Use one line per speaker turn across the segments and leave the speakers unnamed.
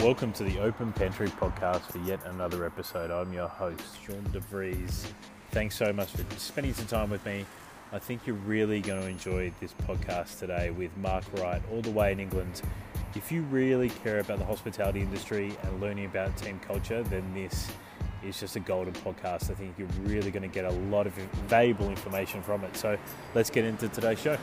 welcome to the Open Pantry podcast for yet another episode. I'm your host, Sean DeVries. Thanks so much for spending some time with me. I think you're really going to enjoy this podcast today with Mark Wright, all the way in England. If you really care about the hospitality industry and learning about team culture, then this is just a golden podcast. I think you're really going to get a lot of valuable information from it. So let's get into today's show.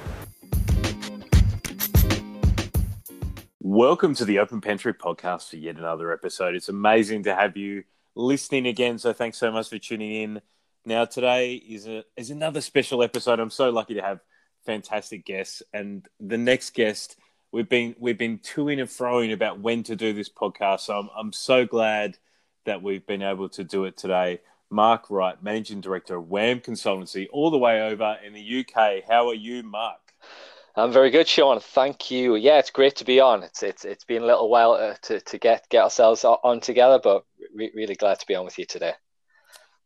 Welcome to the Open Pantry podcast for yet another episode. It's amazing to have you listening again. So thanks so much for tuning in. Now today is a is another special episode. I'm so lucky to have fantastic guests, and the next guest we've been we've been toing and froing about when to do this podcast. So I'm I'm so glad that we've been able to do it today. Mark Wright, Managing Director of Wham Consultancy, all the way over in the UK. How are you, Mark?
I'm very good, Sean. Thank you. Yeah, it's great to be on. It's it's it's been a little while uh, to to get get ourselves on together, but re- really glad to be on with you today.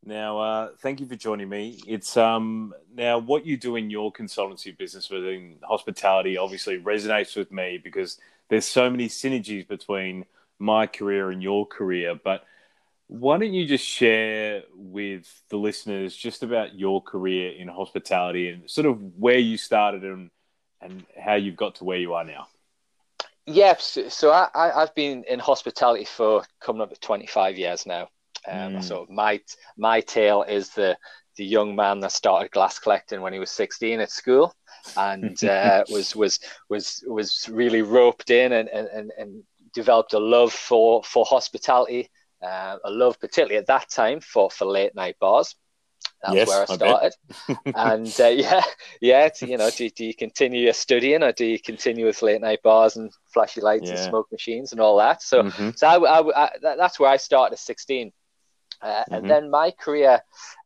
Now, uh, thank you for joining me. It's um now what you do in your consultancy business within hospitality obviously resonates with me because there's so many synergies between my career and your career. But why don't you just share with the listeners just about your career in hospitality and sort of where you started and and how you've got to where you are now.
Yes, so I, I have been in hospitality for coming up to 25 years now. Um, mm. So my my tale is the the young man that started glass collecting when he was 16 at school, and uh, was was was was really roped in and, and, and developed a love for for hospitality, uh, a love particularly at that time for for late night bars. That's yes, where I started. and uh, yeah, yeah, you know, do, do, you continue your studying or do you continue with late night bars and flashy lights yeah. and smoke machines and all that? So, mm-hmm. so I, I, I, that's where I started at 16. Uh, mm-hmm. And then my career,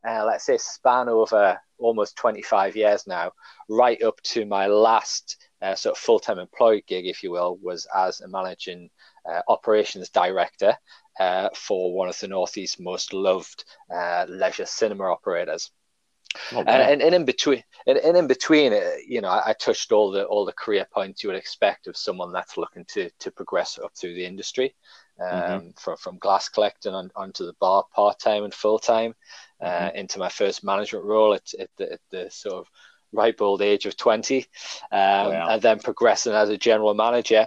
uh, let's say, span over almost 25 years now, right up to my last uh, sort of full time employed gig, if you will, was as a managing uh, operations director uh, for one of the Northeast's most loved uh, leisure cinema operators. Oh, wow. and, and, in between, and, and in between, uh, you know, I, I, touched all the all the career points you would expect of someone that's looking to to progress up through the industry, um, mm-hmm. from from glass collecting on, onto the bar part time and full time, uh, mm-hmm. into my first management role at, at, the, at the sort of ripe old age of twenty, um, and then progressing as a general manager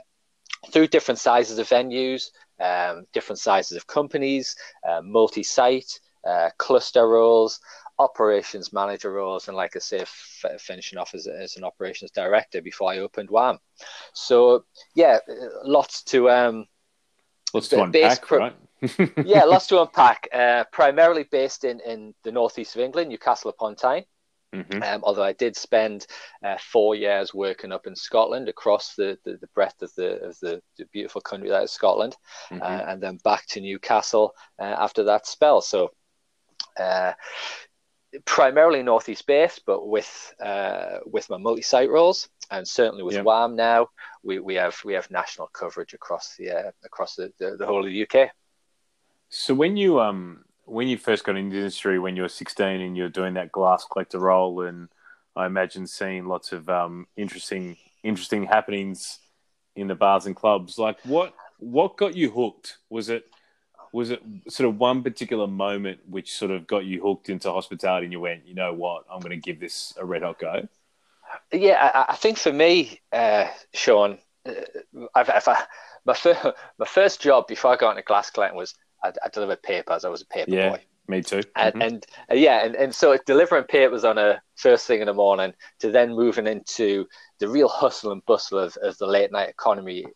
through different sizes of venues, um, different sizes of companies, uh, multi site, uh, cluster roles, operations manager roles, and like I say, f- finishing off as, as, an operations director before I opened WAM. So, yeah, lots to. Um,
lots to unpack, pro- right?
yeah, lots to unpack. Uh, primarily based in, in the northeast of England, Newcastle upon Tyne. Mm-hmm. Um, although I did spend uh, four years working up in Scotland across the, the, the, breadth of the of the, the beautiful country that is Scotland, mm-hmm. uh, and then back to Newcastle uh, after that spell. So uh, primarily northeast based, but with uh, with my multi-site roles, and certainly with yep. WAM now, we, we have we have national coverage across the uh, across the, the, the whole of the UK.
So when you um when you first got into the industry when you were 16 and you were doing that glass collector role and I imagine seeing lots of um, interesting interesting happenings in the bars and clubs like what what got you hooked? Was it was it sort of one particular moment which sort of got you hooked into hospitality and you went you know what? I'm going to give this a red hot go
yeah I, I think for me uh, Sean uh, I've, I've, my, first, my first job before I got into glass collecting was I, I delivered papers. I was a paper
yeah,
boy.
Me too.
And, mm-hmm. and uh, yeah, and, and so delivering papers on a first thing in the morning to then moving into the real hustle and bustle of, of the late night economy uh,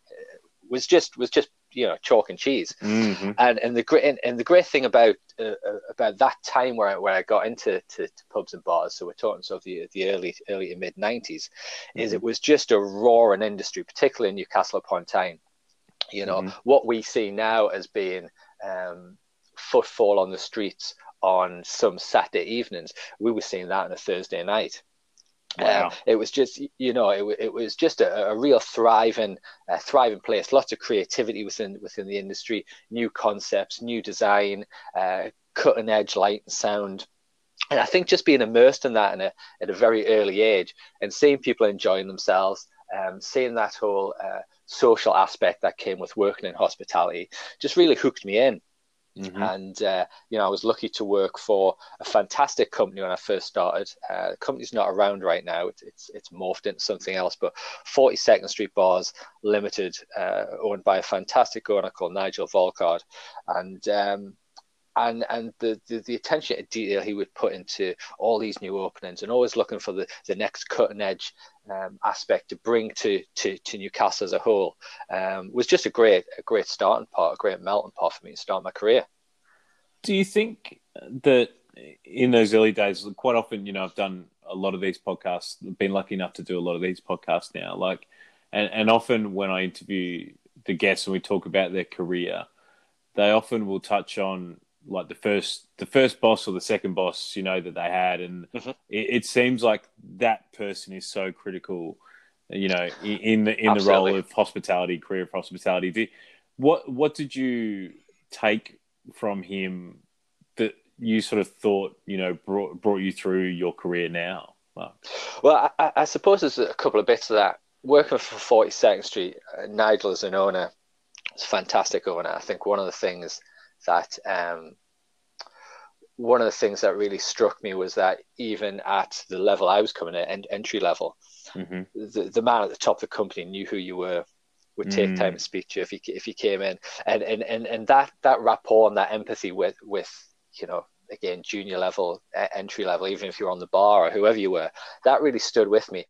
was just was just you know chalk and cheese. Mm-hmm. And and the great and, and, the great thing about uh, uh, about that time where I, where I got into to, to pubs and bars, so we're talking sort of the the early early to mid 90s mm-hmm. is it was just a roaring industry, particularly in Newcastle upon Tyne. You know mm-hmm. what we see now as being um, footfall on the streets on some Saturday evenings. We were seeing that on a Thursday night. Wow. Um, it was just, you know, it, it was just a, a real thriving, uh, thriving place. Lots of creativity within within the industry, new concepts, new design, uh, cutting edge light and sound. And I think just being immersed in that in a, at a very early age and seeing people enjoying themselves, um, seeing that whole uh, social aspect that came with working in hospitality just really hooked me in. Mm-hmm. And uh, you know, I was lucky to work for a fantastic company when I first started. Uh, the company's not around right now; it's it's, it's morphed into something else. But 42nd Street Bars Limited, uh, owned by a fantastic owner called Nigel Volcard, and um, and and the, the, the attention to detail he would put into all these new openings and always looking for the, the next cutting edge um, aspect to bring to, to, to Newcastle as a whole um, was just a great a great starting part, a great melting pot for me to start my career.
Do you think that in those early days, quite often, you know, I've done a lot of these podcasts, been lucky enough to do a lot of these podcasts now, like, and, and often when I interview the guests and we talk about their career, they often will touch on like the first the first boss or the second boss you know that they had. And mm-hmm. it, it, seems like that person is so critical you know in the in Absolutely. the role of hospitality career of hospitality. Did, what what did you take from him that you sort of thought you know brought brought you through your career now
well I, I suppose there's a couple of bits of that. Working for 42nd street uh, nigel as an owner it's a fantastic owner. I think one of the things that um, one of the things that really struck me was that even at the level I was coming at, entry level, mm-hmm. the, the man at the top of the company knew who you were, would take mm. time to speak to you if he if he came in, and and and, and that that rapport and that empathy with with you know again junior level entry level even if you're on the bar or whoever you were that really stood with me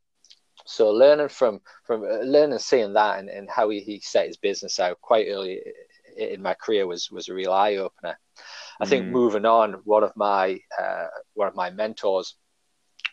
so learning from from uh, learning seeing that and, and how he, he set his business out quite early in my career was was a real eye opener. I think mm. moving on, one of my uh, one of my mentors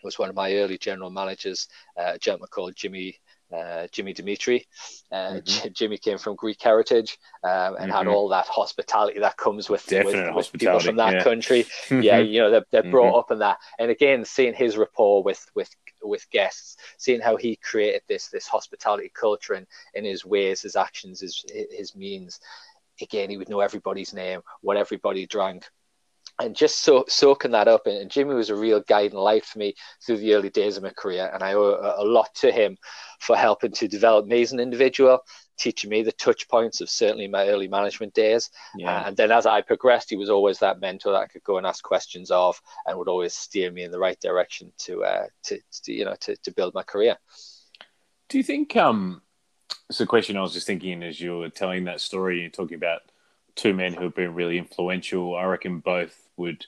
was one of my early general managers, uh, a gentleman called Jimmy uh, Jimmy Dimitri. Uh, mm-hmm. Jimmy came from Greek heritage um, and mm-hmm. had all that hospitality that comes with, with, with people from that yeah. country. Yeah, you know, they're, they're brought mm-hmm. up in that. And again, seeing his rapport with with with guests, seeing how he created this this hospitality culture and in his ways, his actions, his his means again, he would know everybody's name, what everybody drank. And just so, soaking that up, and Jimmy was a real guide guiding light for me through the early days of my career, and I owe a, lot to him for helping to develop me as an individual, teaching me the touch points of certainly my early management days. Yeah. And then as I progressed, he was always that mentor that I could go and ask questions of, and would always steer me in the right direction to, uh, to, to you know, to, to build my career.
Do you think um, it's a question I was just thinking as you were telling that story. You're talking about two men who have been really influential. I reckon both would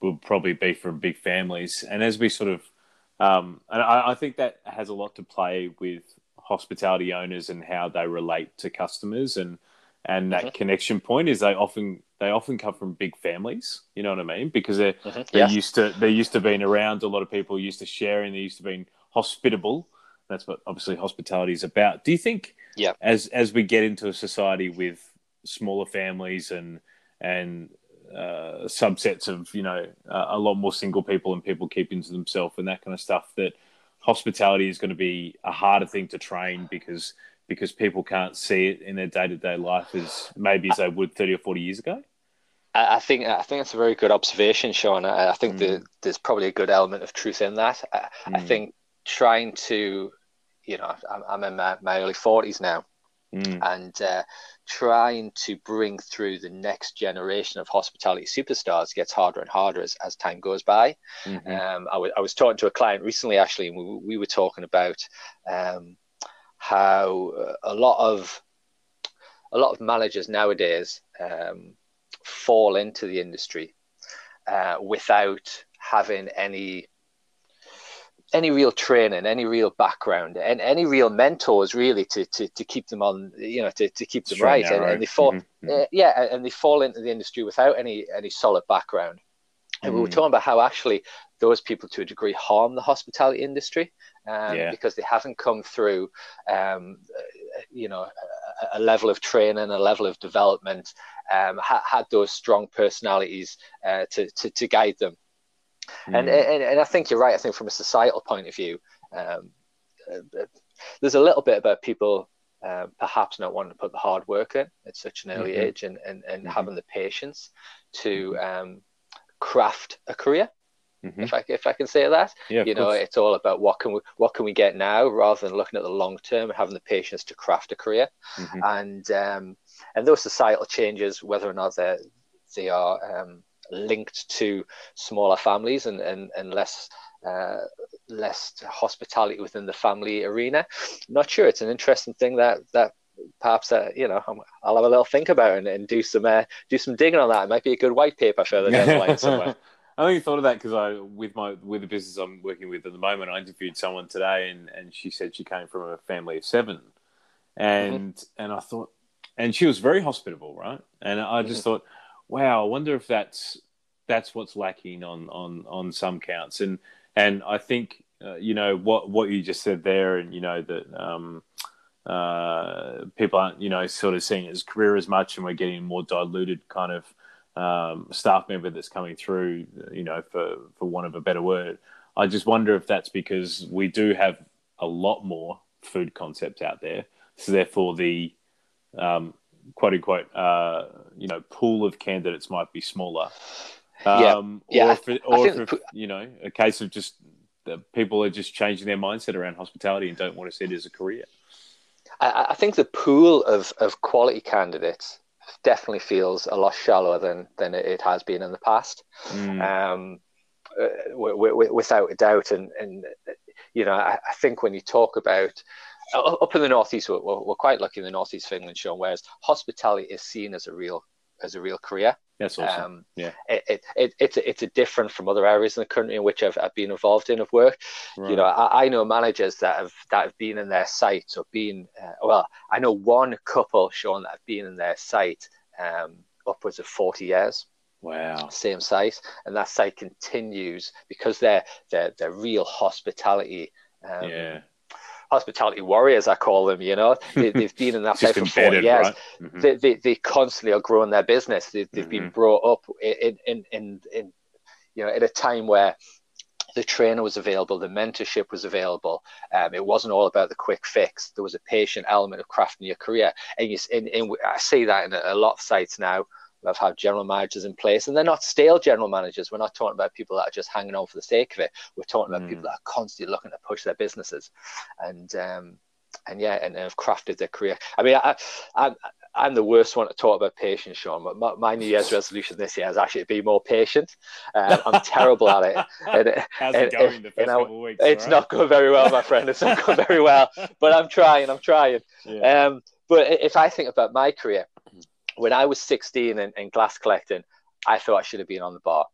would probably be from big families. And as we sort of, um, and I, I think that has a lot to play with hospitality owners and how they relate to customers and and that mm-hmm. connection point is they often they often come from big families you know what i mean because they're mm-hmm. they're yeah. used to they're used to being around a lot of people used to sharing they're used to being hospitable that's what obviously hospitality is about. Do you think,
yeah,
as as we get into a society with smaller families and and uh, subsets of you know uh, a lot more single people and people keeping to themselves and that kind of stuff, that hospitality is going to be a harder thing to train because because people can't see it in their day to day life as maybe as they would thirty or forty years ago.
I think I think that's a very good observation, Sean. I, think mm. there's probably a good element of truth in that. I, mm. I think trying to you know, I'm, I'm in my, my, early 40s now. Mm. And uh, trying to bring through the next generation of hospitality superstars gets harder and harder as, as time goes by. Mm-hmm. Um, I, w- I was talking to a client recently, actually, and we, we were talking about um, how uh, a lot of a lot of managers nowadays um, fall into the industry uh, without having any any real training, any real background, and any real mentors really to, to, to keep them on, you know, to, to keep them right. And, and, they fall, mm-hmm. uh, yeah, and they fall into the industry without any any solid background. And mm. we were mm. talking about how actually those people, to a degree, harm the hospitality industry um, yeah. because they haven't come through, um, you know, a, a, level of training, a level of development, um, ha- had those strong personalities uh, to, to to guide them Mm. And, and, and I think you're right. I think from a societal point of view, um, uh, there's a little bit about people um, perhaps not wanting to put the hard work in at such an early mm-hmm. age and, and, and mm-hmm. having the patience to mm-hmm. um, craft a career. mm-hmm. if I if I can say that.
Yeah,
you know,
course.
it's all about what can we what can we get now rather than looking at the long term and having the patience to craft a career.
Mm-hmm.
And um, and those societal changes, whether or not they they are um, linked to smaller families and and, and less uh, less hospitality within the family arena. I'm not sure. It's an interesting thing that that perhaps uh, you know I'll have a little think about and, and do some uh, do some digging on that. It might be a good white paper further down the line somewhere.
I only thought of that because I, with my with the business I'm working with at the moment, I interviewed someone today, and, and she said she came from a family of seven, and mm-hmm. and I thought, and she was very hospitable, right? And I just mm-hmm. thought, wow, I wonder if that's that's what's lacking on on on some counts, and and I think uh, you know what what you just said there, and you know that um, uh, people aren't you know sort of seeing his career as much, and we're getting more diluted kind of um, staff member that's coming through, you know, for for want of a better word. I just wonder if that's because we do have a lot more food concepts out there, so therefore the um, quote unquote uh, you know pool of candidates might be smaller.
Um, yeah,
yeah. Or if, it, or if you know a case of just people are just changing their mindset around hospitality and don't want to see it as a career.
I, I think the pool of, of quality candidates definitely feels a lot shallower than than it has been in the past. Mm. Um, uh, w- w- without a doubt, and and you know, I, I, think when you talk about up in the northeast, we're, we're quite lucky in the northeast of England, Sean, whereas hospitality is seen as a real as a real career.
That's awesome. Um, yeah,
it, it, it, it's it's a different from other areas in the country in which I've, I've been involved in of work. Right. You know, I, I, know managers that have that have been in their sites or been uh, well. I know one couple, Sean, that have been in their site um, upwards of forty years.
Wow.
Same site, and that site continues because they're they're they're real hospitality. Um,
yeah
hospitality warriors, I call them. You know, they, have been in that place for forty years. Right? Mm-hmm. They, they, they constantly are growing their business. They, have mm-hmm. been brought up in, in in in you know at a time where the trainer was available, the mentorship was available. Um, it wasn't all about the quick fix. There was a patient element of crafting your career, and, you, and, and I see that in a lot of sites now have had general managers in place, and they're not stale general managers. We're not talking about people that are just hanging on for the sake of it. We're talking about mm. people that are constantly looking to push their businesses, and um, and yeah, and, and have crafted their career. I mean, I, I, I'm the worst one to talk about patience, Sean. But my, my, New Year's resolution this year is actually to be more patient. Um, I'm terrible at it.
And, How's and, it going the first couple of weeks?
It's right? not going very well, my friend. It's not going very well. But I'm trying. I'm trying. Yeah. Um, but if I think about my career, when I was 16 and, and glass collecting, I thought I should have been on the bar.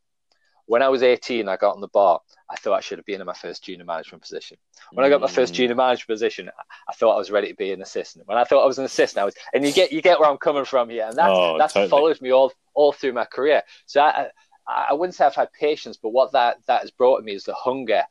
When I was 18, I got on the bar. I thought I should have been in my first junior management position. When I got my first mm. junior management position, I thought I was ready to be an assistant. When I thought I was an assistant, I was, and you get you get where I'm coming from here, and that's oh, that's totally. followed me all all through my career. So I, I wouldn't say I've had patience, but what that that has brought to me is the hunger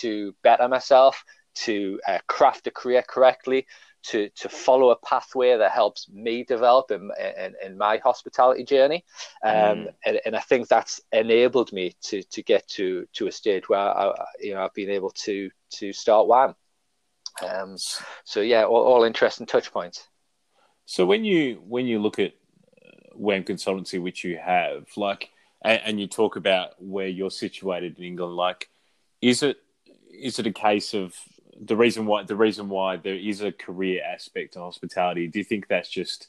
to better myself, to uh, craft a career correctly, to to follow a pathway that helps me develop in, in, in my hospitality journey. Um, mm. and, and I think that's enabled me to to get to to a stage where I, you know I've been able to to start WAM um, so yeah all, all interesting touch points.
So when you when you look at uh, WAM consultancy which you have like and, and you talk about where you're situated in England like is it is it a case of the reason why the reason why there is a career aspect to hospitality. Do you think that's just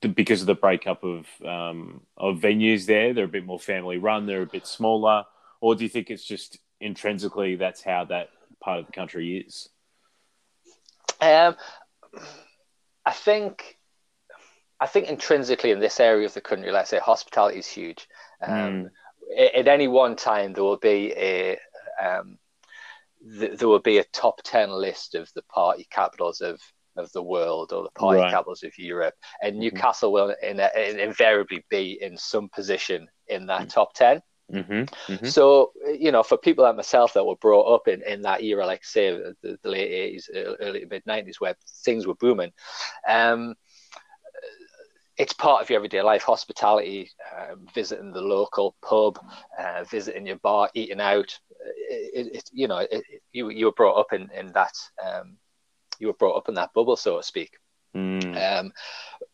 because of the breakup of um, of venues there? They're a bit more family run. They're a bit smaller, or do you think it's just intrinsically that's how that part of the country is?
Um, I think I think intrinsically in this area of the country, let's say hospitality is huge. Um, mm. At any one time, there will be a um, th- there will be a top 10 list of the party capitals of of the world or the party right. capitals of Europe, and mm-hmm. Newcastle will in, in, invariably be in some position in that mm-hmm. top 10.
Mm-hmm. Mm-hmm.
So, you know, for people like myself that were brought up in, in that era, like say the, the late 80s, early mid 90s, where things were booming, um, it's part of your everyday life hospitality uh, visiting the local pub uh, visiting your bar eating out it, it you know it, you you were brought up in in that um, you were brought up in that bubble so to speak
mm.
um,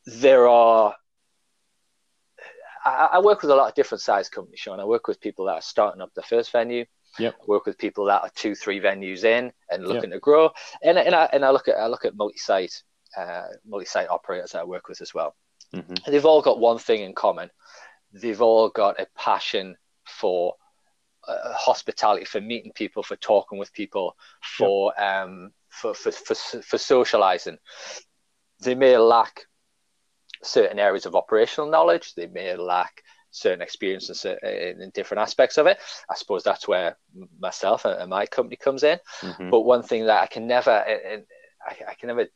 there are I, I, work with a lot of different size companies, Sean. I work with people that are starting up the first venue.
Yep.
Work with people that are two, three venues in and looking yep. to grow. And, and I and I look at I look at multi-site uh, multi-site operators that I work with as well. Mm-hmm. They've all got one thing in common. They've all got a passion for uh, hospitality, for meeting people, for talking with people, for yep. um, for, for, for, for socializing. They may lack certain areas of operational knowledge. They may lack certain experience in, certain, in different aspects of it. I suppose that's where myself and my company comes in. Mm-hmm. But one thing that I can never, I, I can never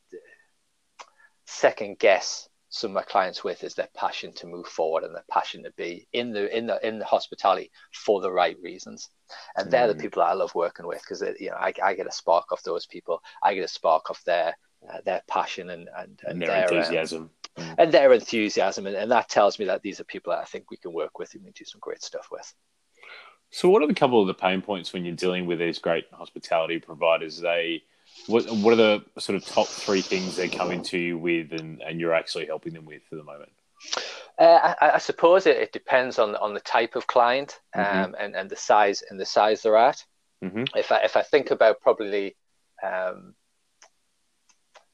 second guess some of my clients with is their passion to move forward and their passion to be in the in the in the hospitality for the right reasons. And they're mm. the people i love working with because you know I, I get a spark off those people. I get a spark off their uh, their passion and and,
and, and their, um, enthusiasm.
Um, mm. and their enthusiasm. And, and that tells me that these are people that i think we can work with and we can do some great stuff with.
So what are a couple of the pain points when you're dealing with these great hospitality providers? They what what are the sort of top three things they're coming to you with, and, and you're actually helping them with for the moment?
Uh, I, I, suppose it, it, depends on on the type of client mm-hmm. um, and and the size and the size they're at. Mm-hmm. If I if I think about probably um,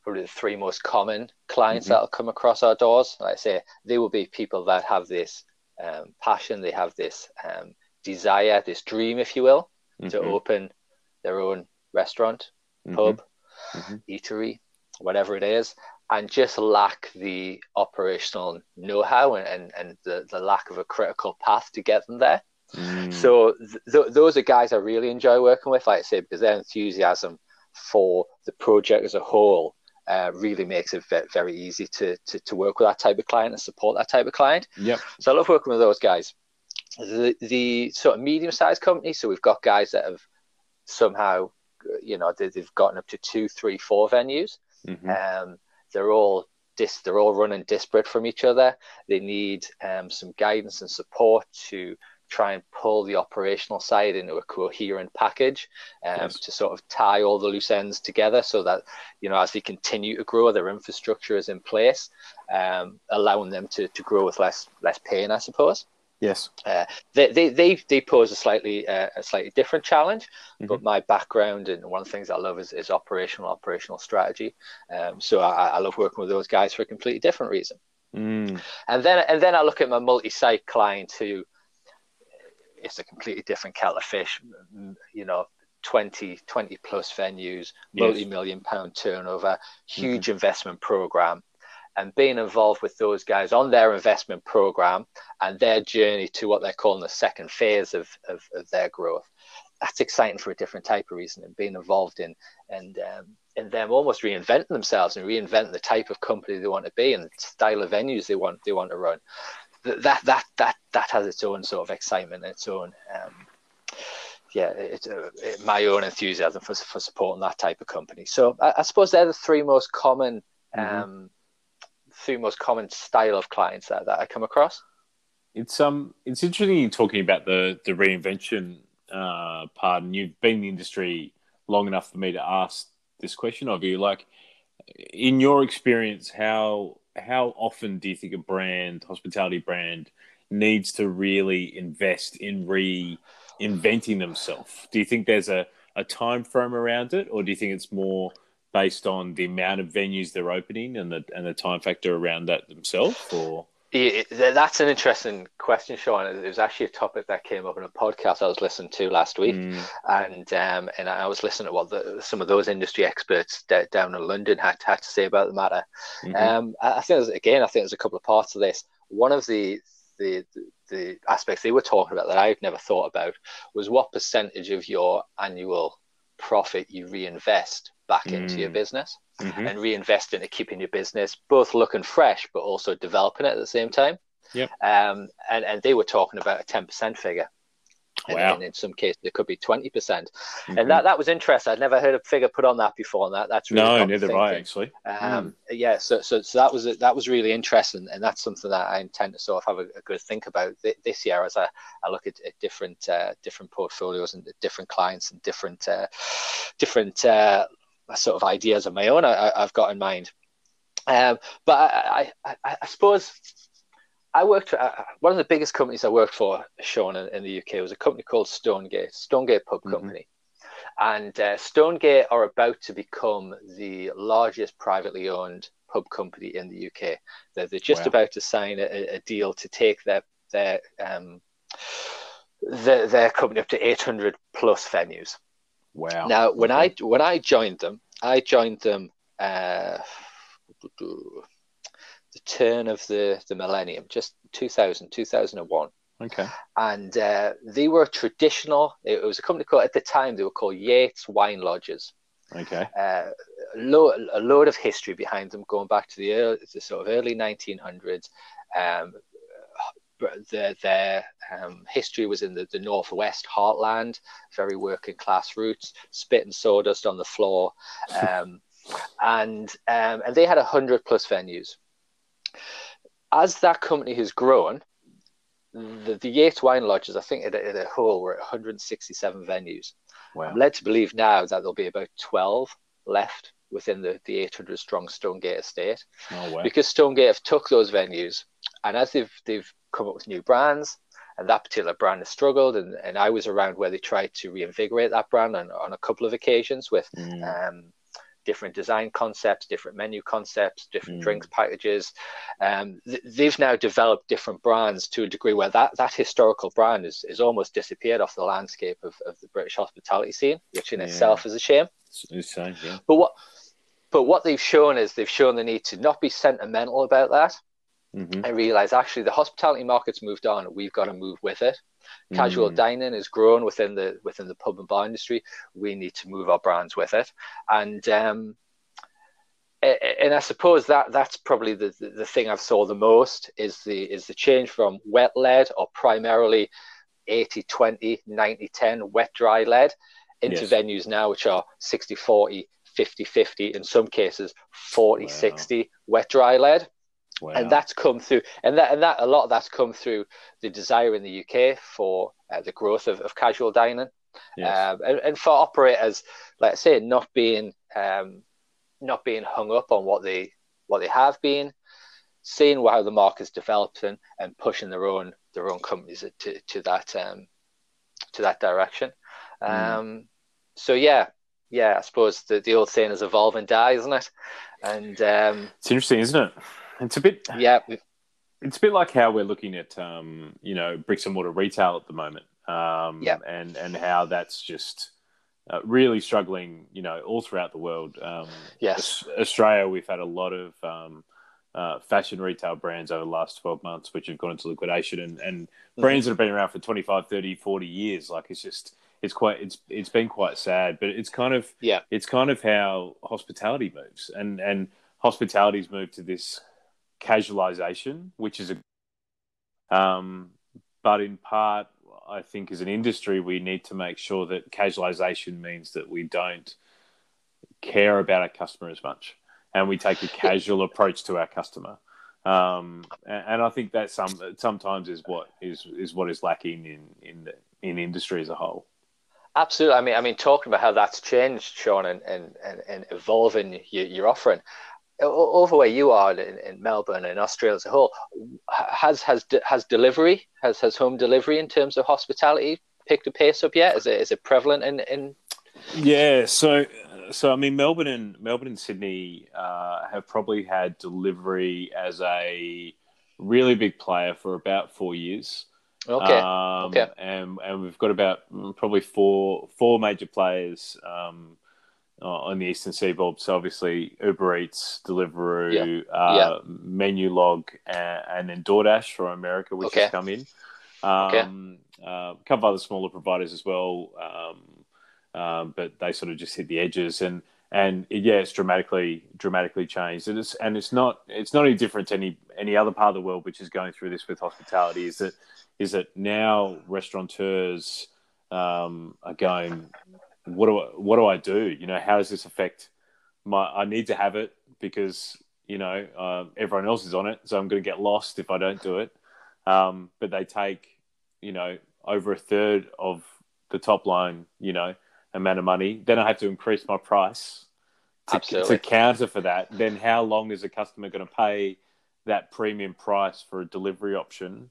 probably the three most common clients mm-hmm. that'll come across our doors, like I say, they will be people that have this um, passion, they have this um, desire, this dream, if you will, to mm-hmm. open their own restaurant mm-hmm. pub, mm-hmm. eatery, whatever it is, and just lack the operational know-how and, and, and the, the lack of a critical path to get them there. Mm. So th- those are guys I really enjoy working with, like I say, because their enthusiasm for the project as a whole uh, really makes it ve- very easy to, to, to work with that type of client and support that type of client.
Yep.
So I love working with those guys. The, the sort of medium-sized companies, so we've got guys that have somehow you know they, have gotten up to two, three, four venues. Mm-hmm. Um, they're all dis- they're all running disparate from each other. They need um, some guidance and support to try and pull the operational side into a coherent package um, yes. to sort of tie all the loose ends together so that you know as they continue to grow their infrastructure is in place um, allowing them to, to grow with less less pain i suppose
Yes.
Uh, they, they, they, they pose a slightly uh, a slightly different challenge, mm-hmm. but my background and one of the things I love is, is operational operational strategy. Um, so I, I love working with those guys for a completely different reason. Mm. And then and then I look at my multi-site client who it's a completely different kettle of fish. You know, 20, 20 plus venues, multi-million pound turnover, huge mm-hmm. investment program and being involved with those guys on their investment program and their journey to what they're calling the second phase of, of, of their growth. That's exciting for a different type of reason and being involved in and um, and them almost reinventing themselves and reinventing the type of company they want to be and the style of venues they want they want to run. That that that that has its own sort of excitement, its own um, yeah, it's uh, it, my own enthusiasm for, for supporting that type of company. So I, I suppose they're the three most common mm-hmm. Two most common style of clients that, that I come across.
It's um it's interesting talking about the the reinvention uh, part, and you've been in the industry long enough for me to ask this question of you. Like, in your experience, how how often do you think a brand, hospitality brand, needs to really invest in reinventing themselves? Do you think there's a, a time frame around it, or do you think it's more based on the amount of venues they're opening and the and the time factor around that themselves, or?
Yeah, that's an interesting question, Sean. It was actually a topic that came up in a podcast I was listening to last week, mm. and um, and I was listening to what the, some of those industry experts down in London had, had to say about the matter. Mm-hmm. Um, I think again, I think there's a couple of parts of this. One of the the, the aspects they were talking about that I've never thought about was what percentage of your annual profit you reinvest back mm. into your mm. business mm-hmm. and reinvest into keeping your business both looking fresh but also developing it at the same time.
Yep.
Um, and, and they were talking about a 10% figure. Wow. And in some cases, it could be 20%. percent mm hmm And that, that was interesting. I'd never heard a figure put on that before. And that, that's really
No, neither I, actually.
Um, mm. Yeah, so, so, so that was that was really interesting. And that's something that I intend to sort of have a, a good think about th- this year as I, I look at, at different uh, different portfolios and different clients and different, uh, different uh, sort of ideas of my own I, have got in mind. Um, but I, I, I, suppose I worked uh, one of the biggest companies I worked for, Sean, in, in, the UK was a company called Stonegate, Stonegate Pub mm-hmm. Company. And uh, Stonegate are about to become the largest privately owned pub company in the UK. They're, they're just wow. about to sign a, a, deal to take their their um, their, their company up to 800 plus venues.
Wow!
Now, when okay. I when I joined them, I joined them uh, the turn of the the millennium, just 2000, 2001.
Okay.
And uh, they were traditional. It was a company called at the time they were called Yates Wine Lodges.
Okay.
Uh, a, lo- a load of history behind them, going back to the, early, the sort of early 1900s. Um, their their um, history was in the, the northwest heartland, very working class roots, spit and sawdust on the floor, um, and um, and they had a hundred plus venues. As that company has grown, the, the Yates Wine Lodges, I think, at a, at a whole, were at 167 venues. Wow. I'm led to believe now that there'll be about 12 left within the, the 800 strong Stonegate estate.
Oh, wow.
Because Stonegate have took those venues, and as they've they've come up with new brands, and that particular brand has struggled, and, and I was around where they tried to reinvigorate that brand on, on a couple of occasions with mm. um, different design concepts, different menu concepts, different mm. drinks packages. Um, th- they've now developed different brands to a degree where that, that historical brand is, is almost disappeared off the landscape of, of the British hospitality scene, which in yeah. itself is a shame.
It's, shame, yeah.
But what but what they've shown is they've shown the need to not be sentimental about that. Mm-hmm. and realize actually the hospitality market's moved on. We've got to move with it. Casual mm. dining has grown within the within the pub and bar industry. We need to move our brands with it, and um, and I suppose that that's probably the, the, the thing I've saw the most is the is the change from wet led or primarily 80 20 90 10 wet dry led into yes. venues now which are 60 40 50 50 in some cases 40 wow. 60 wet dry led Wow. And that's come through, and that and that a lot of that's come through the desire in the UK for uh, the growth of, of casual dining, yes. um, and, and, for operators, let's say, not being um, not being hung up on what they what they have been, seeing how the market's developing and pushing their own their own companies to, to that um, to that direction. Mm. Um, so yeah, yeah, I suppose the, the old saying is evolve and die, isn't it? And um,
it's interesting, isn't it? It's a bit
yeah.
It's a bit like how we're looking at um, you know bricks and mortar retail at the moment. Um,
yeah.
and and how that's just uh, really struggling. You know, all throughout the world. Um,
yes,
Australia, we've had a lot of um, uh, fashion retail brands over the last 12 months which have gone into liquidation and, and mm-hmm. brands that have been around for 25 30 40 years like it's just it's quite it's it's been quite sad but it's kind of
yeah
it's kind of how hospitality moves and and hospitality's moved to this casualization, which is a, um, but in part, I think as an industry, we need to make sure that casualization means that we don't care about our customer as much, and we take a casual approach to our customer. Um, and, and, I think that some sometimes is what is is what is lacking in in the, in industry as a whole.
Absolutely. I mean, I mean, talking about how that's changed, Sean, and and, and, evolving your, your offering over where you are in, in, Melbourne and Australia as a whole, has has has delivery has has home delivery in terms of hospitality picked a pace up yet? Is it is it prevalent in in?
Yeah, so so I mean Melbourne and Melbourne and Sydney uh, have probably had delivery as a really big player for about four years.
Okay.
Um,
okay.
And and we've got about probably four four major players. Um, on the eastern seaboard. So obviously Uber Eats, Deliveroo, yeah. Uh, yeah. Menulog, and, and, then DoorDash from America, which okay. has come in. Um, okay. Uh, a couple of other smaller providers as well, um, um, but they sort of just hit the edges and. And yeah, it's dramatically dramatically changed. And it's and it's not it's not any different to any any other part of the world which is going through this with hospitality. Is that is that now restaurateurs um, are going what do I, what do I do? You know, how does this affect my? I need to have it because you know uh, everyone else is on it, so I'm going to get lost if I don't do it. Um, but they take you know over a third of the top line, you know, amount of money. Then I have to increase my price to, to counter for that. Then how long is a customer going to pay that premium price for a delivery option.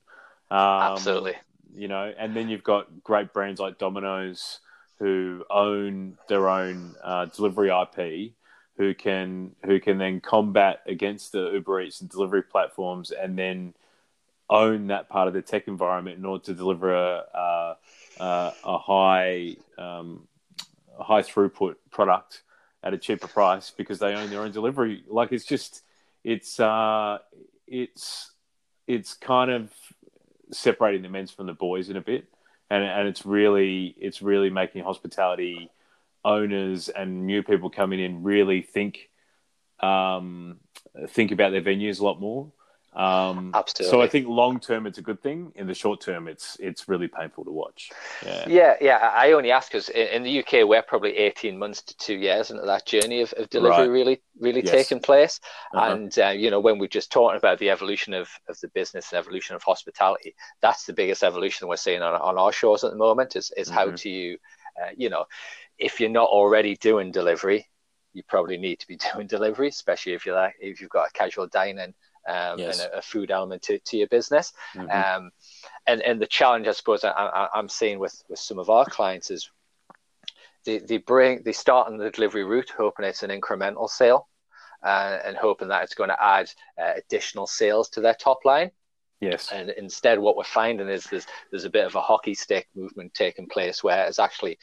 Um, Absolutely.
You know, and then you've got great brands like Domino's who own their own uh, delivery IP, who can who can then combat against the Uber Eats and delivery platforms, and then own that part of the tech environment in order to deliver a a, a high um, a high throughput product at a cheaper price because they own their own delivery. Like it's just it's uh, it's it's kind of separating the men's from the boys in a bit, and and it's really it's really making hospitality owners and new people coming in really think um, think about their venues a lot more um,
Absolutely.
So I think long term it's a good thing. In the short term, it's it's really painful to watch. Yeah,
yeah. yeah. I only ask because in, the UK we're probably eighteen months to two years into that journey of, of delivery right. really really yes. taking place. Uh-huh. And uh, you know when we're just talking about the evolution of, of the business and evolution of hospitality, that's the biggest evolution we're seeing on, on our shores at the moment. Is is mm-hmm. how to you, uh, you know, if you're not already doing delivery, you probably need to be doing delivery, especially if you're like if you've got a casual dining um, yes. and a, a, food element to, to your business. Mm-hmm. Um, and and the challenge, I suppose, I, am seeing with with some of our clients is they, they bring they start on the delivery route, hoping it's an incremental sale, uh, and hoping that it's going to add uh, additional sales to their top line.
Yes.
And instead, what we're finding is there's there's a bit of a hockey stick movement taking place where it's actually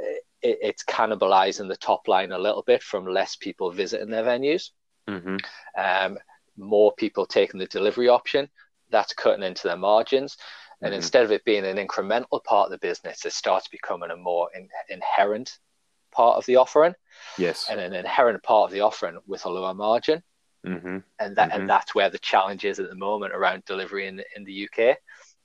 uh, it, it's cannibalizing the top line a little bit from less people visiting their venues.
Mm-hmm.
Um, more people taking the delivery option, that's cutting into their margins. And mm-hmm. instead of it being an incremental part of the business, it starts becoming a more in, inherent part of the offering.
Yes.
And an inherent part of the offering with a lower margin.
Mm-hmm.
And that
mm-hmm.
and that's where the challenge is at the moment around delivery in in the UK.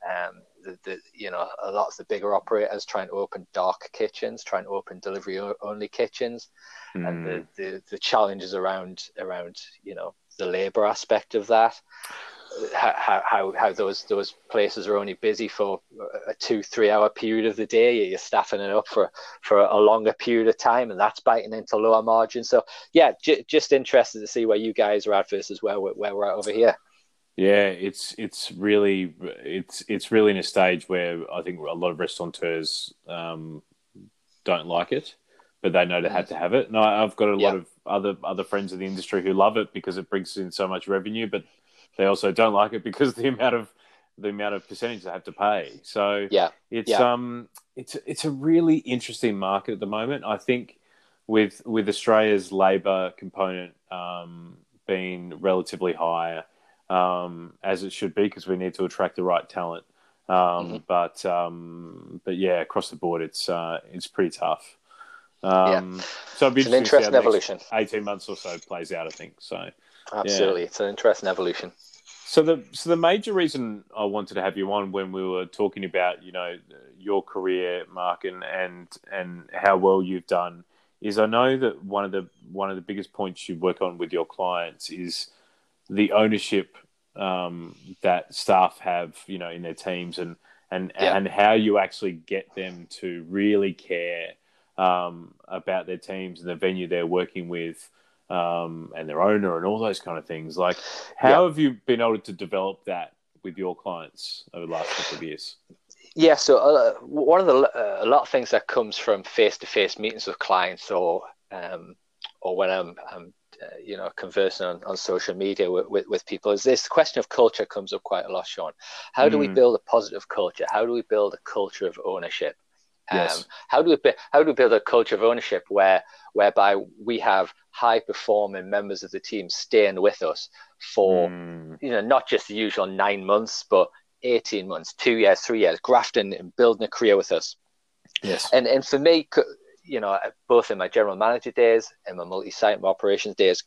Um, the, the, you know a lot of the bigger operators trying to open dark kitchens, trying to open delivery only kitchens, mm. and the, mm. the the challenges around around you know the labor aspect of that? How, how, how those those places are only busy for a two three hour period of the day. You're staffing it up for for a longer period of time and that's biting into lower margins. So yeah j- just interested to see where you guys are at versus where we're, where we're at over here.
Yeah it's it's really it's it's really in a stage where i think a lot of restaurateurs um, don't like it but they know they had to have it. And I, have got a lot of other other friends in the industry who love it because it brings in so much revenue, but they also don't like it because the amount of the amount of percentage they have to pay. So
yeah,
it's
yeah.
um it's it's a really interesting market at the moment. I think with with Australia's labour component um, being relatively high, um, as it should be, because we need to attract the right talent. Um, mm-hmm. But um, but yeah, across the board, it's uh, it's pretty tough. Um, yeah. So it'd be
it's an interesting evolution.
Eighteen months or so plays out, I think. So
absolutely, yeah. it's an interesting evolution.
So the so the major reason I wanted to have you on when we were talking about you know your career, Mark, and and and how well you've done is I know that one of the one of the biggest points you work on with your clients is the ownership um, that staff have, you know, in their teams, and and yeah. and how you actually get them to really care um, about their teams and the venue they're working with um, and their owner and all those kind of things. Like, how yeah. have you been able to develop that with your clients over the last couple of years?
Yeah, so uh, one of the uh, a lot of things that comes from face to face meetings with clients, or um, or when I'm, I'm uh, you know conversing on, on social media with, with, with, people is this question of culture comes up quite a lot sean how do mm. we build a positive culture how do we build a culture of ownership Yes. Um, how do we how do we build a culture of ownership where whereby we have high performing members of the team staying with us for mm. you know not just the usual nine months but 18 months two years three years grafting and building a career with us
yes
and and for me you know both in my general manager days and my multi-site operations days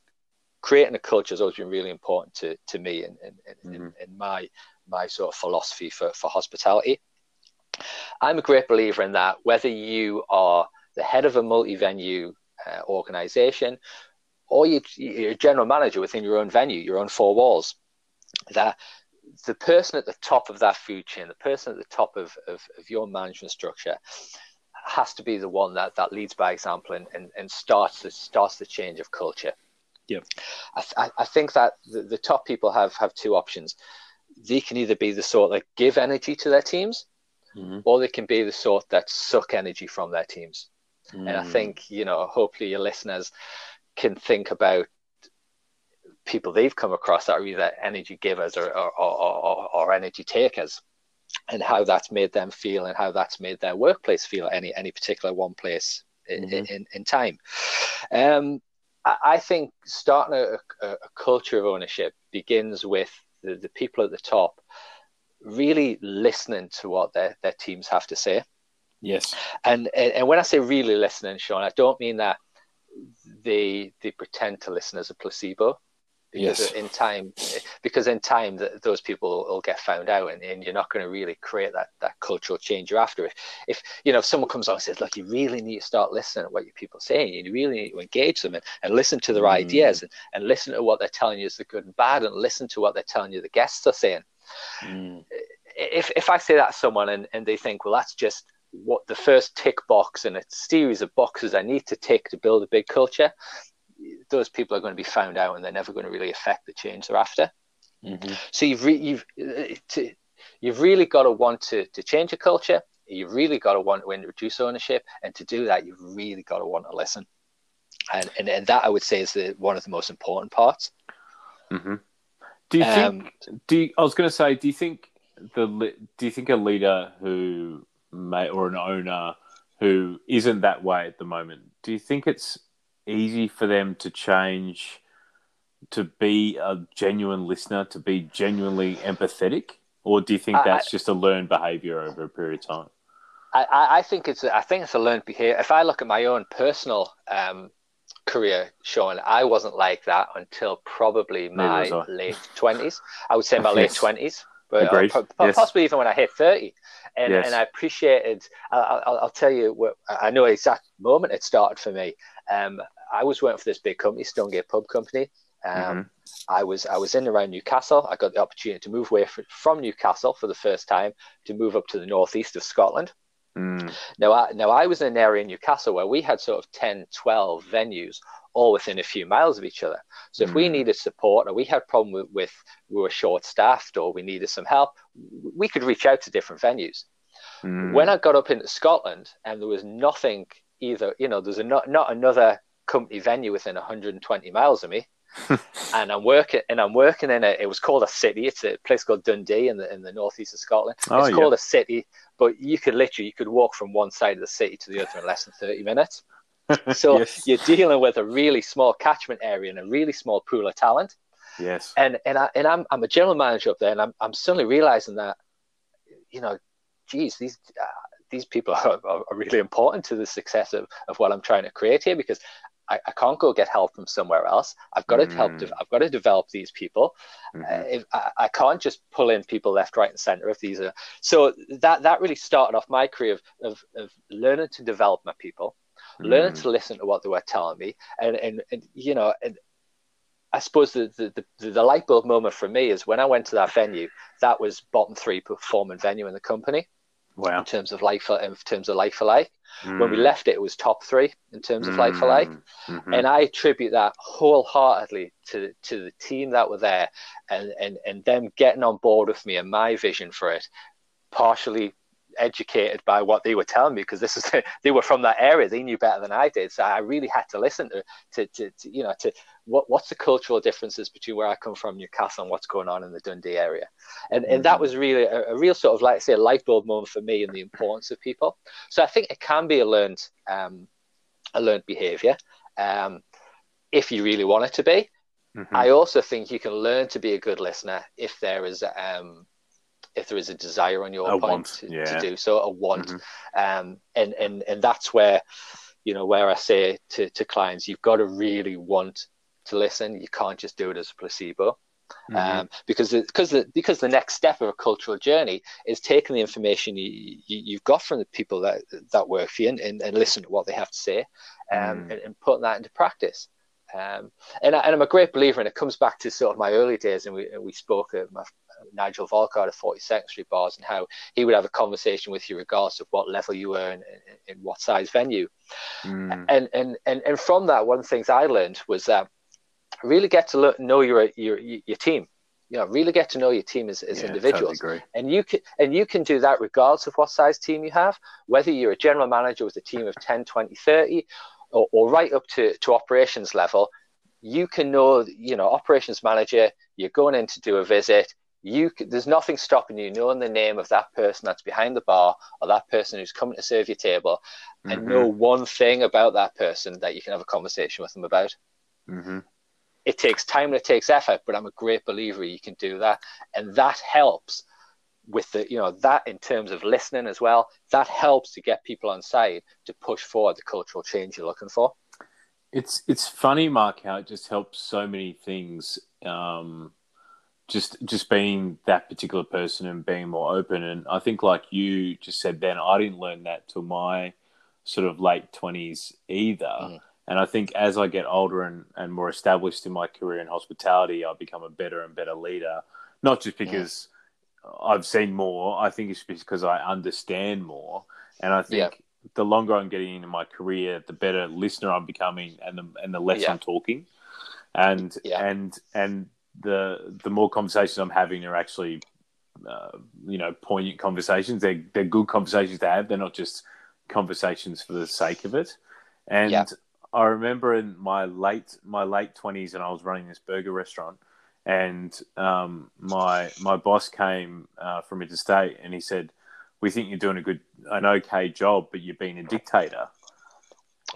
creating a culture has always been really important to, to me and, and, and, mm-hmm. and my my sort of philosophy for, for hospitality I'm a great believer in that. Whether you are the head of a multi-venue uh, organization or you, you're a general manager within your own venue, your own four walls, that the person at the top of that food chain, the person at the top of, of, of your management structure, has to be the one that, that leads by example and, and, and starts the starts the change of culture.
Yep.
I, I think that the, the top people have have two options. They can either be the sort that give energy to their teams, mm-hmm. or they can be the sort that suck energy from their teams. Mm. And I mm. think you know, hopefully, your listeners can think about people they've come across that are either energy givers or, or, or, or, energy takers and how that's made them feel and how that's made their workplace feel any any particular one place mm-hmm. in, in, in, time um, I, I, think starting a, a, a, culture of ownership begins with the, the people at the top really listening to what their, their teams have to say.
Yes.
And, and when i say really listening sean i don't mean that they they pretend to listen as a placebo. Because yes. in time because in time those people will get found out and, and you're not going to really create that that cultural change you're after if, if you know if someone comes on and says look you really need to start listening to what your people are saying you really need to engage them and, and listen to their mm. ideas and, and listen to what they're telling you is the good and bad and listen to what they're telling you the guests are saying mm. if, if i say that to someone and, and they think well that's just what the first tick box and a series of boxes I need to tick to build a big culture those people are going to be found out and they're never going to really affect the change they're after. Mm-hmm. So you've re- you've uh, to, you've really got to want to to change a culture. You've really got to want to introduce ownership, and to do that, you've really got to want to listen. And and, and that I would say is the one of the most important parts.
Mm-hmm. Do you um, think? Do you, I was going to say? Do you think the do you think a leader who may or an owner who isn't that way at the moment? Do you think it's easy for them to change to be a genuine listener, to be genuinely empathetic, or do you think that's I, just a learned behavior over a period of time?
I, I think it's I think it's a learned behavior. If I look at my own personal um, career, Sean, I wasn't like that until probably my late twenties. I would say my late twenties, but uh, yes. possibly even when I hit thirty. And, yes. and I appreciated. I'll, I'll, tell you what I know exact moment it started for me. Um, I was working for this big company, Stonegate Pub Company. Um, mm-hmm. I was I was in around Newcastle. I got the opportunity to move away for, from Newcastle for the first time to move up to the northeast of Scotland. Mm. Now, I, now I was in an area in Newcastle where we had sort of 10, 12 venues all within a few miles of each other. So if mm. we needed support or we had a problem with, with we were short staffed or we needed some help, we could reach out to different venues. Mm. When I got up into Scotland and there was nothing either, you know, there's a, not, not another company venue within 120 miles of me. and I'm working and I'm working in a it was called a city. It's a place called Dundee in the in the northeast of Scotland. Oh, it's called a city, but you could literally you could walk from one side of the city to the other in less than 30 minutes. So yes. you're dealing with a really small catchment area and a really small pool of talent.
Yes.
And and I and I'm I'm a general manager up there, and I'm I'm suddenly realizing that, you know, geez, these uh, these people are, are, really important to the success of, of what I'm trying to create here because I, I can't go get help from somewhere else. I've got mm. to help. De- I've got to develop these people. Mm-hmm. Uh, I, I, can't just pull in people left, right, and center. If these are so that that really started off my career of of, of learning to develop my people, mm. learning to listen to what they were telling me, and and, and you know and. I suppose the, the, the, the light bulb moment for me is when I went to that venue, that was bottom three performing venue in the company.
Wow.
In terms of life, in terms of like for like, mm. when we mm. left it, it was top three in terms of mm. like for like, mm-hmm. and I attribute that wholeheartedly to to the team that were there, and and and them getting on board with me and my vision for it, partially educated by what they were telling me because this is they were from that area they knew better than i did so i really had to listen to to, to, to you know to what what's the cultural differences between where i come from newcastle and what's going on in the dundee area and mm-hmm. and that mm-hmm. was really a, a, real sort of like say a light bulb moment for me and the importance of people so i think it can be a learned um, a learned behavior um, if you really want it to be mm-hmm. i also think you can learn to be a good listener if there is um, if there is a desire on your a part to, yeah. to, do so, a want, mm-hmm. um, and and and that's where, you know, where I say to to clients, you've got to really want to listen. You can't just do it as a placebo. Mm-hmm. Um, because because the, because the next step of a cultural journey is taking the information you, you have got from the people that that work for you and, and, and listen to what they have to say, um, mm. and, and putting that into practice. Um, and, I, am a great believer, and it comes back to sort of my early days, and we we spoke at my Nigel Volkart of 42nd Street Bars and how he would have a conversation with you regardless of what level you were in, in, in what size venue. Mm. And, and, and, and from that, one of the things I learned was that really get to look, know your, your your team. You know, really get to know your team as, as
Yeah,
individuals.
totally.
And you can and you can do that regardless of what size team you have, whether you're a general manager with a team of 10, 20, 30, or, or right up to, to operations level. You can know, you know, operations manager, you're going in to do a visit. You there's nothing stopping you knowing the name of that person that's behind the bar or that person who's coming to serve your table and
Mhm.
know one thing about that person that you can have a conversation with them about
Mhm.
it takes time and it takes effort, but I'm a great believer you can do that. And that helps with the, you know, that in terms of listening as well, that helps to get people on side to push forward the cultural change you're looking for.
It's it's funny, Mark, how it just helps so many things. Um, just just being that particular person and being more open. And I think, like you just said, then I didn't learn that till my sort of late twenties either.
Mhm.
And I think as I get older and, and more established in my career in hospitality, I become a better and better leader. Not just because I've seen more. I think it's because I understand more. And I think
Yeah.
the longer I'm getting into my career, the better listener I'm becoming, and the and the less
Yeah.
I'm talking, and
Yeah.
and and the the more conversations I'm having are actually, uh, you know, poignant conversations. They're they're good conversations to have. They're not just conversations for the sake of it. And
Yeah.
I remember in my late my late twenties, and I was running this burger restaurant, and um, my my boss came uh, from interstate, and he said, "We think you're doing a good, an okay job, but you're being a dictator."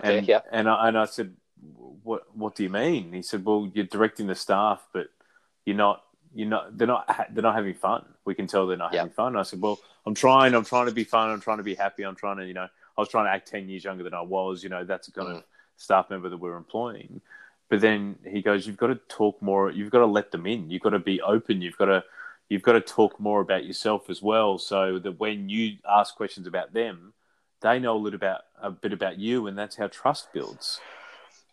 And
yeah.
and I, and I said, "What what do you mean?" He said, "Well, you're directing the staff, but you're not." You're not. They're not. ha- They're not having fun. We can tell they're not
Yeah.
having fun. I said, "Well, I'm trying. I'm trying to be fun. I'm trying to be happy. I'm trying to, you know, I was trying to act ten years younger than I was. You know, that's the kind
Mm.
of staff member that we're employing." But then he goes, "You've got to talk more. You've got to let them in. You've got to be open. You've got to, you've got to talk more about yourself as well, so that when you ask questions about them, they know a little about a bit about you, and that's how trust builds."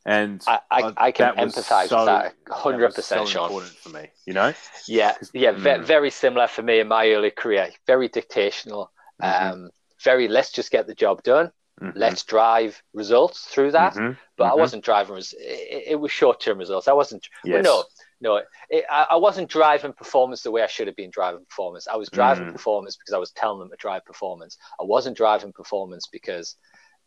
And
I, I, I can empathize
so-
with that
that
100%,
so
Sean.
important for me. You know,
Yeah, yeah,
Mm.
very similar for me in my early career. Very dictational.
Mhm.
Um, very let's just get the job done.
Mhm.
Let's drive results through that.
Mhm.
But I
Mhm.
wasn't driving. It, it was short term results. I wasn't.
Yes.
no, no. It, I, I wasn't driving performance the way I should have been driving performance. I was driving
Mm.
performance because I was telling them to drive performance. I wasn't driving performance because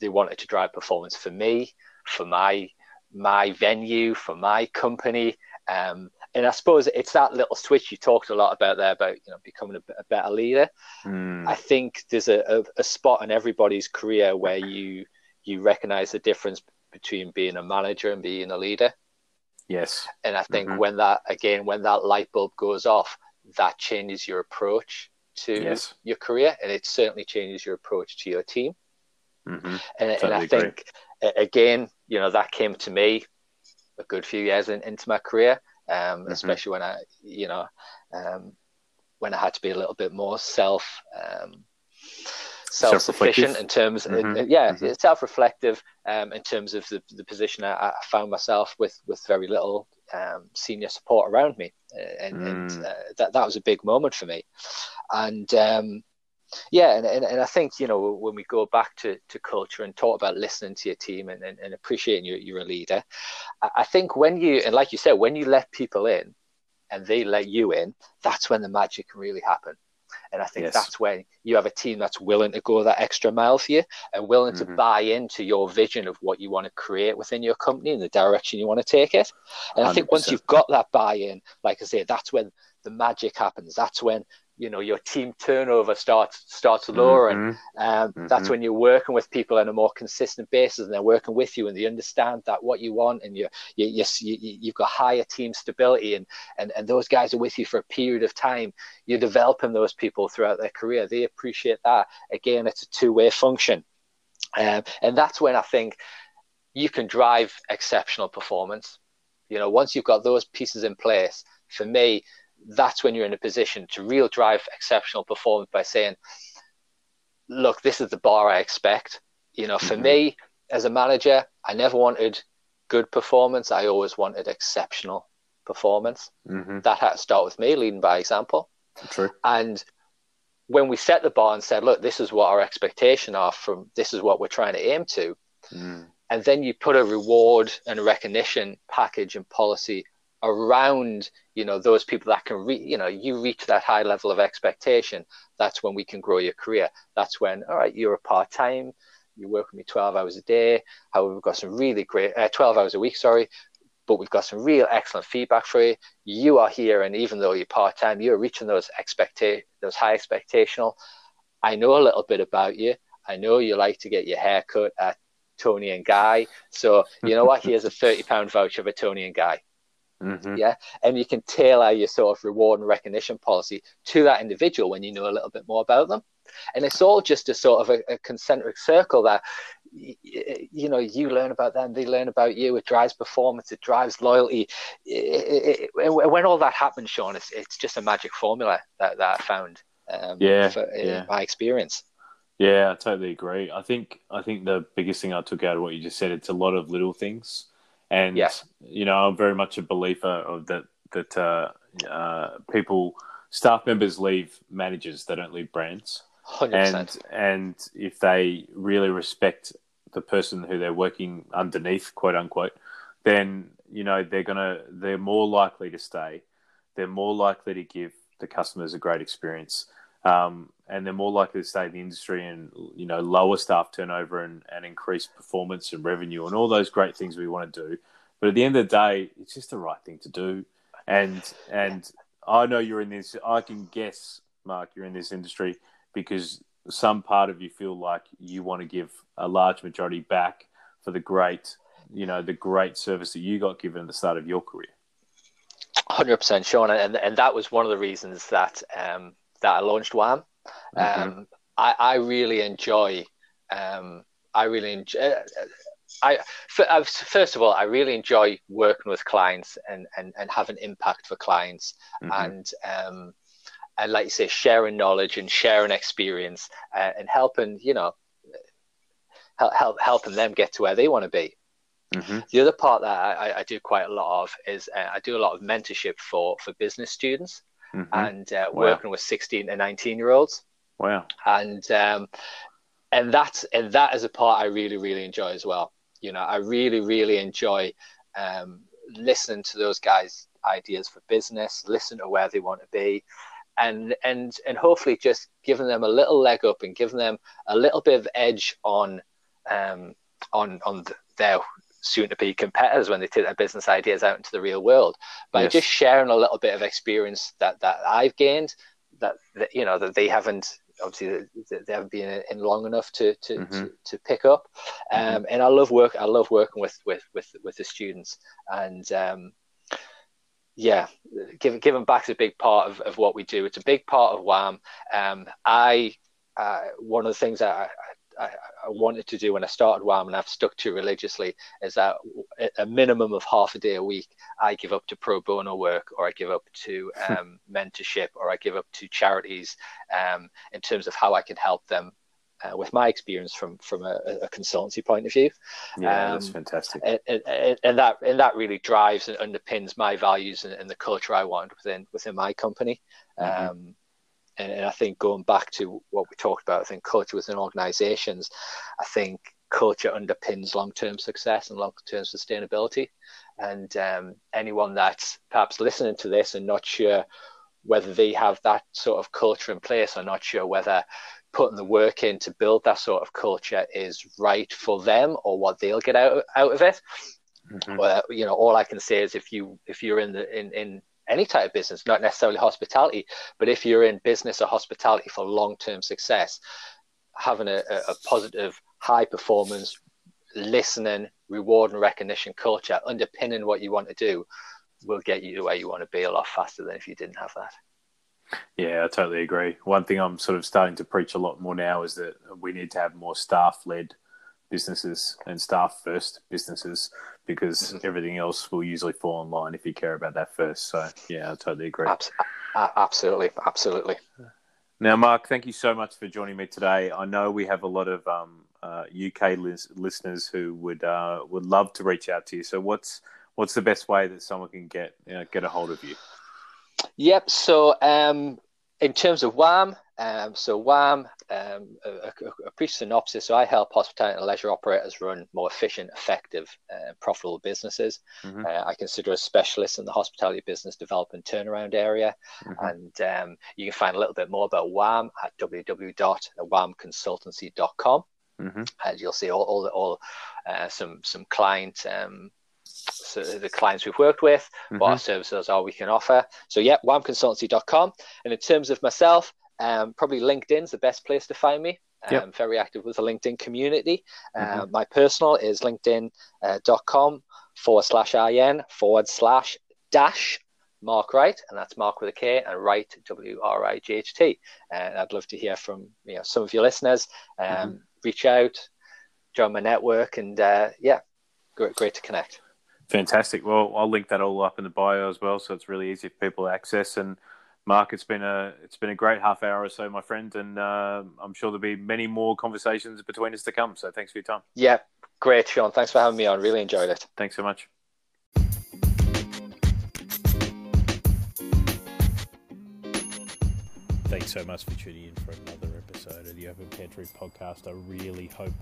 they wanted to drive performance for me, for my my venue, for my company. Um, and I suppose it's that little switch you talked a lot about there about you know becoming a, a better leader.
Mm.
I think there's a, a, a spot in everybody's career where you you recognize the difference between being a manager and being a leader.
Yes.
And I think
Mhm.
when that again, when that light bulb goes off, that changes your approach to
Yes.
your career, and it certainly changes your approach to your team.
hmm
And, and I
agree.
think again, you know, that came to me a good few years in, into my career, um,
Mhm.
especially when I, you know, um, when I had to be a little bit more self. Um, self-sufficient
Self-reflective.
in terms
Mhm.
yeah
Mhm.
self-reflective um, in terms of the, the position I, I found myself with with very little um, senior support around me Uh, and, and
Mm.
uh, that that was a big moment for me and um, yeah and, and, and I think you know when we go back to, to culture and talk about listening to your team and, and, and appreciating you, you're a leader I, think when you and like you said when you let people in and they let you in that's when the magic can really happen and I think
Yes.
that's when you have a team that's willing to go that extra mile for you and willing to
Mhm.
buy into your vision of what you want to create within your company and the direction you want to take it. And I think once you've got that buy in, like I say, that's when the magic happens. That's when you know your team turnover starts starts lowering.
Mhm.
Um, That's
Mhm.
when you're working with people on a more consistent basis, and they're working with you, and they understand that what you want, and you you, you, you you've got higher team stability, and, and and those guys are with you for a period of time. You're developing those people throughout their career. They appreciate that. Again, it's a two way function, um, and that's when I think you can drive exceptional performance. You know, once you've got those pieces in place, for me, that's when you're in a position to real drive exceptional performance by saying, look, this is the bar I expect. You know, for
Mhm.
me as a manager, I never wanted good performance. I always wanted exceptional performance.
Mhm.
That had to start with me, leading by example.
True.
And when we set the bar and said, look, this is what our expectation are from this is what we're trying to aim to,
Mm.
and then you put a reward and recognition package and policy around you know those people that can re- you know you reach that high level of expectation that's when we can grow your career. That's when all right you're a part-time you work with me 12 hours a day. However we've got some really great uh, 12 hours a week sorry but we've got some real excellent feedback for you. You are here and even though you're part-time you're reaching those expecta- those high expectational. I know a little bit about you. I know you like to get your hair cut at Toni and Guy. So you know what? Here's a 30 pound voucher for Toni and Guy Mm-hmm. Yeah. And you can tailor your sort of reward and recognition policy to that individual when you know a little bit more about them. And it's all just a sort of a, a concentric circle that, you know, you learn about them, they learn about you. It drives performance, it drives loyalty. It, it, it, when all that happens, Sean, it's, it's just a magic formula that, that I found. Um,
yeah,
for,
yeah.
my experience.
Yeah, I totally agree. I think I think the biggest thing I took out of what you just said, it's a lot of little things and
yes.
you know, I'm very much a believer of that that uh, uh, people, staff members leave managers, they don't leave brands.
100%.
And and if they really respect the person who they're working underneath, quote unquote, then you know they're gonna they're more likely to stay. They're more likely to give the customers a great experience. Um, and they're more likely to stay in the industry and you know lower staff turnover and, and increase performance and revenue and all those great things we want to do. But at the end of the day, it's just the right thing to do. And and I know you're in this. I can guess, Mark, you're in this industry because some part of you feel like you want to give a large majority back for the great, you know, the great service that you got given at the start of your career.
Hundred percent, Sean, and and that was one of the reasons that um, that I launched WAM. Mm-hmm. Um, I, I really enjoy. Um, I really enjoy. Uh, I first of all, I really enjoy working with clients and and, and having impact for clients, mm-hmm. and um, and like you say, sharing knowledge and sharing experience uh, and helping you know help, help helping them get to where they want to be. Mm-hmm. The other part that I, I, do quite a lot of is uh, I do a lot of mentorship for for business students mm-hmm. and uh, wow. working with 16 and 19 year olds.
Wow.
And um, and that's and that is a part I really really enjoy as well. You know, I really really enjoy um, listening to those guys' ideas for business, listen to where they want to be, and and and hopefully just giving them a little leg up and giving them a little bit of edge on um, on on the, their soon to be competitors when they take their business ideas out into the real world. By yes. just sharing a little bit of experience that that I've gained, that, that you know that they haven't obviously they haven't been in long enough to to, mm-hmm. to, to, pick up. Mm-hmm. Um, mm-hmm. And I love work. I love working with with with with the students and. Um, yeah, giving giving back is a big part of, of what we do. It's a big part of WAM. Um, I uh, one of the things that I, I, I, wanted to do when I started WAM and I've stuck to religiously is that a minimum of half a day a week I give up to pro bono work or I give up to um, mentorship or I give up to charities um, in terms of how I can help them uh, with my experience from from a, a consultancy point of view.
Yeah, um, that's fantastic.
And, and, and, that and that really drives and underpins my values and, and the culture I want within within my company. Mm-hmm. Um, and, and I think going back to what we talked about, I think culture within organizations, I think culture underpins long-term success and long-term sustainability. And um, anyone that's perhaps listening to this and not sure whether they have that sort of culture in place or not sure whether putting the work in to build that sort of culture is right for them or what they'll get out, out of it. Mm-hmm. Well, you know, all I can say is if you if you're in the in in any type of business, not necessarily hospitality, but if you're in business or hospitality for long term success, having a, a, positive, high performance, listening, reward and recognition culture underpinning what you want to do will get you to where you want to be a lot faster than if you didn't have that.
Yeah, I totally agree. One thing I'm sort of starting to preach a lot more now is that we need to have more staff led businesses and staff first businesses because mm-hmm. everything else will usually fall in line if you care about that first. So yeah, I totally agree.
Absolutely, absolutely.
Now, Mark, thank you so much for joining me today. I know we have a lot of um, uh, UK lis- listeners who would uh, would love to reach out to you. So, what's what's the best way that someone can get get a hold of you?
Yep. So, um, in terms of WAM, Um, so WAM, um, a, a, a, brief synopsis. So I help hospitality and leisure operators run more efficient, effective, uh, profitable businesses. Mm-hmm. Uh, I consider a specialist in the hospitality business development turnaround area. Mm-hmm. And um, you can find a little bit more about WAM at www.wamconsultancy.com. Mm-hmm. And you'll see all, all, all uh, some, some client um, so the clients we've worked with, mm-hmm. what our services are we can offer. So yeah, wamconsultancy.com. And in terms of myself, um, probably LinkedIn's the best place to find me. Um, yep. very active with the LinkedIn community. mm-hmm. Uh, my personal is linkedin.com uh, forward slash in forward slash dash Mark Wright, and that's Mark with a K and Wright W R I G H T. And I'd love to hear from you know some of your listeners. Um, mm-hmm. Reach out, join my network, and uh, yeah, great, great to connect.
Fantastic. Well, I'll link that all up in the bio as well, so it's really easy for people to access. And Mark, it's been a it's been a great half hour or so, my friend, and uh, I'm sure there'll be many more conversations between us to come. So thanks for your time.
Yeah, great, Sean. Thanks for having me on. Really enjoyed it.
Thanks so much. Thanks so much for tuning in for another episode of the Open Pantry podcast. I really hope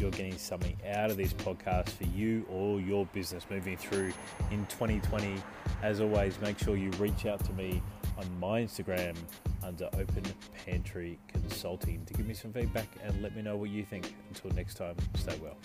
you're getting something out of this podcast for you or your business moving through in 2020. As always, make sure you reach out to me on my Instagram under Open Pantry Consulting to give me some feedback and let me know what you think. Until next time, stay well.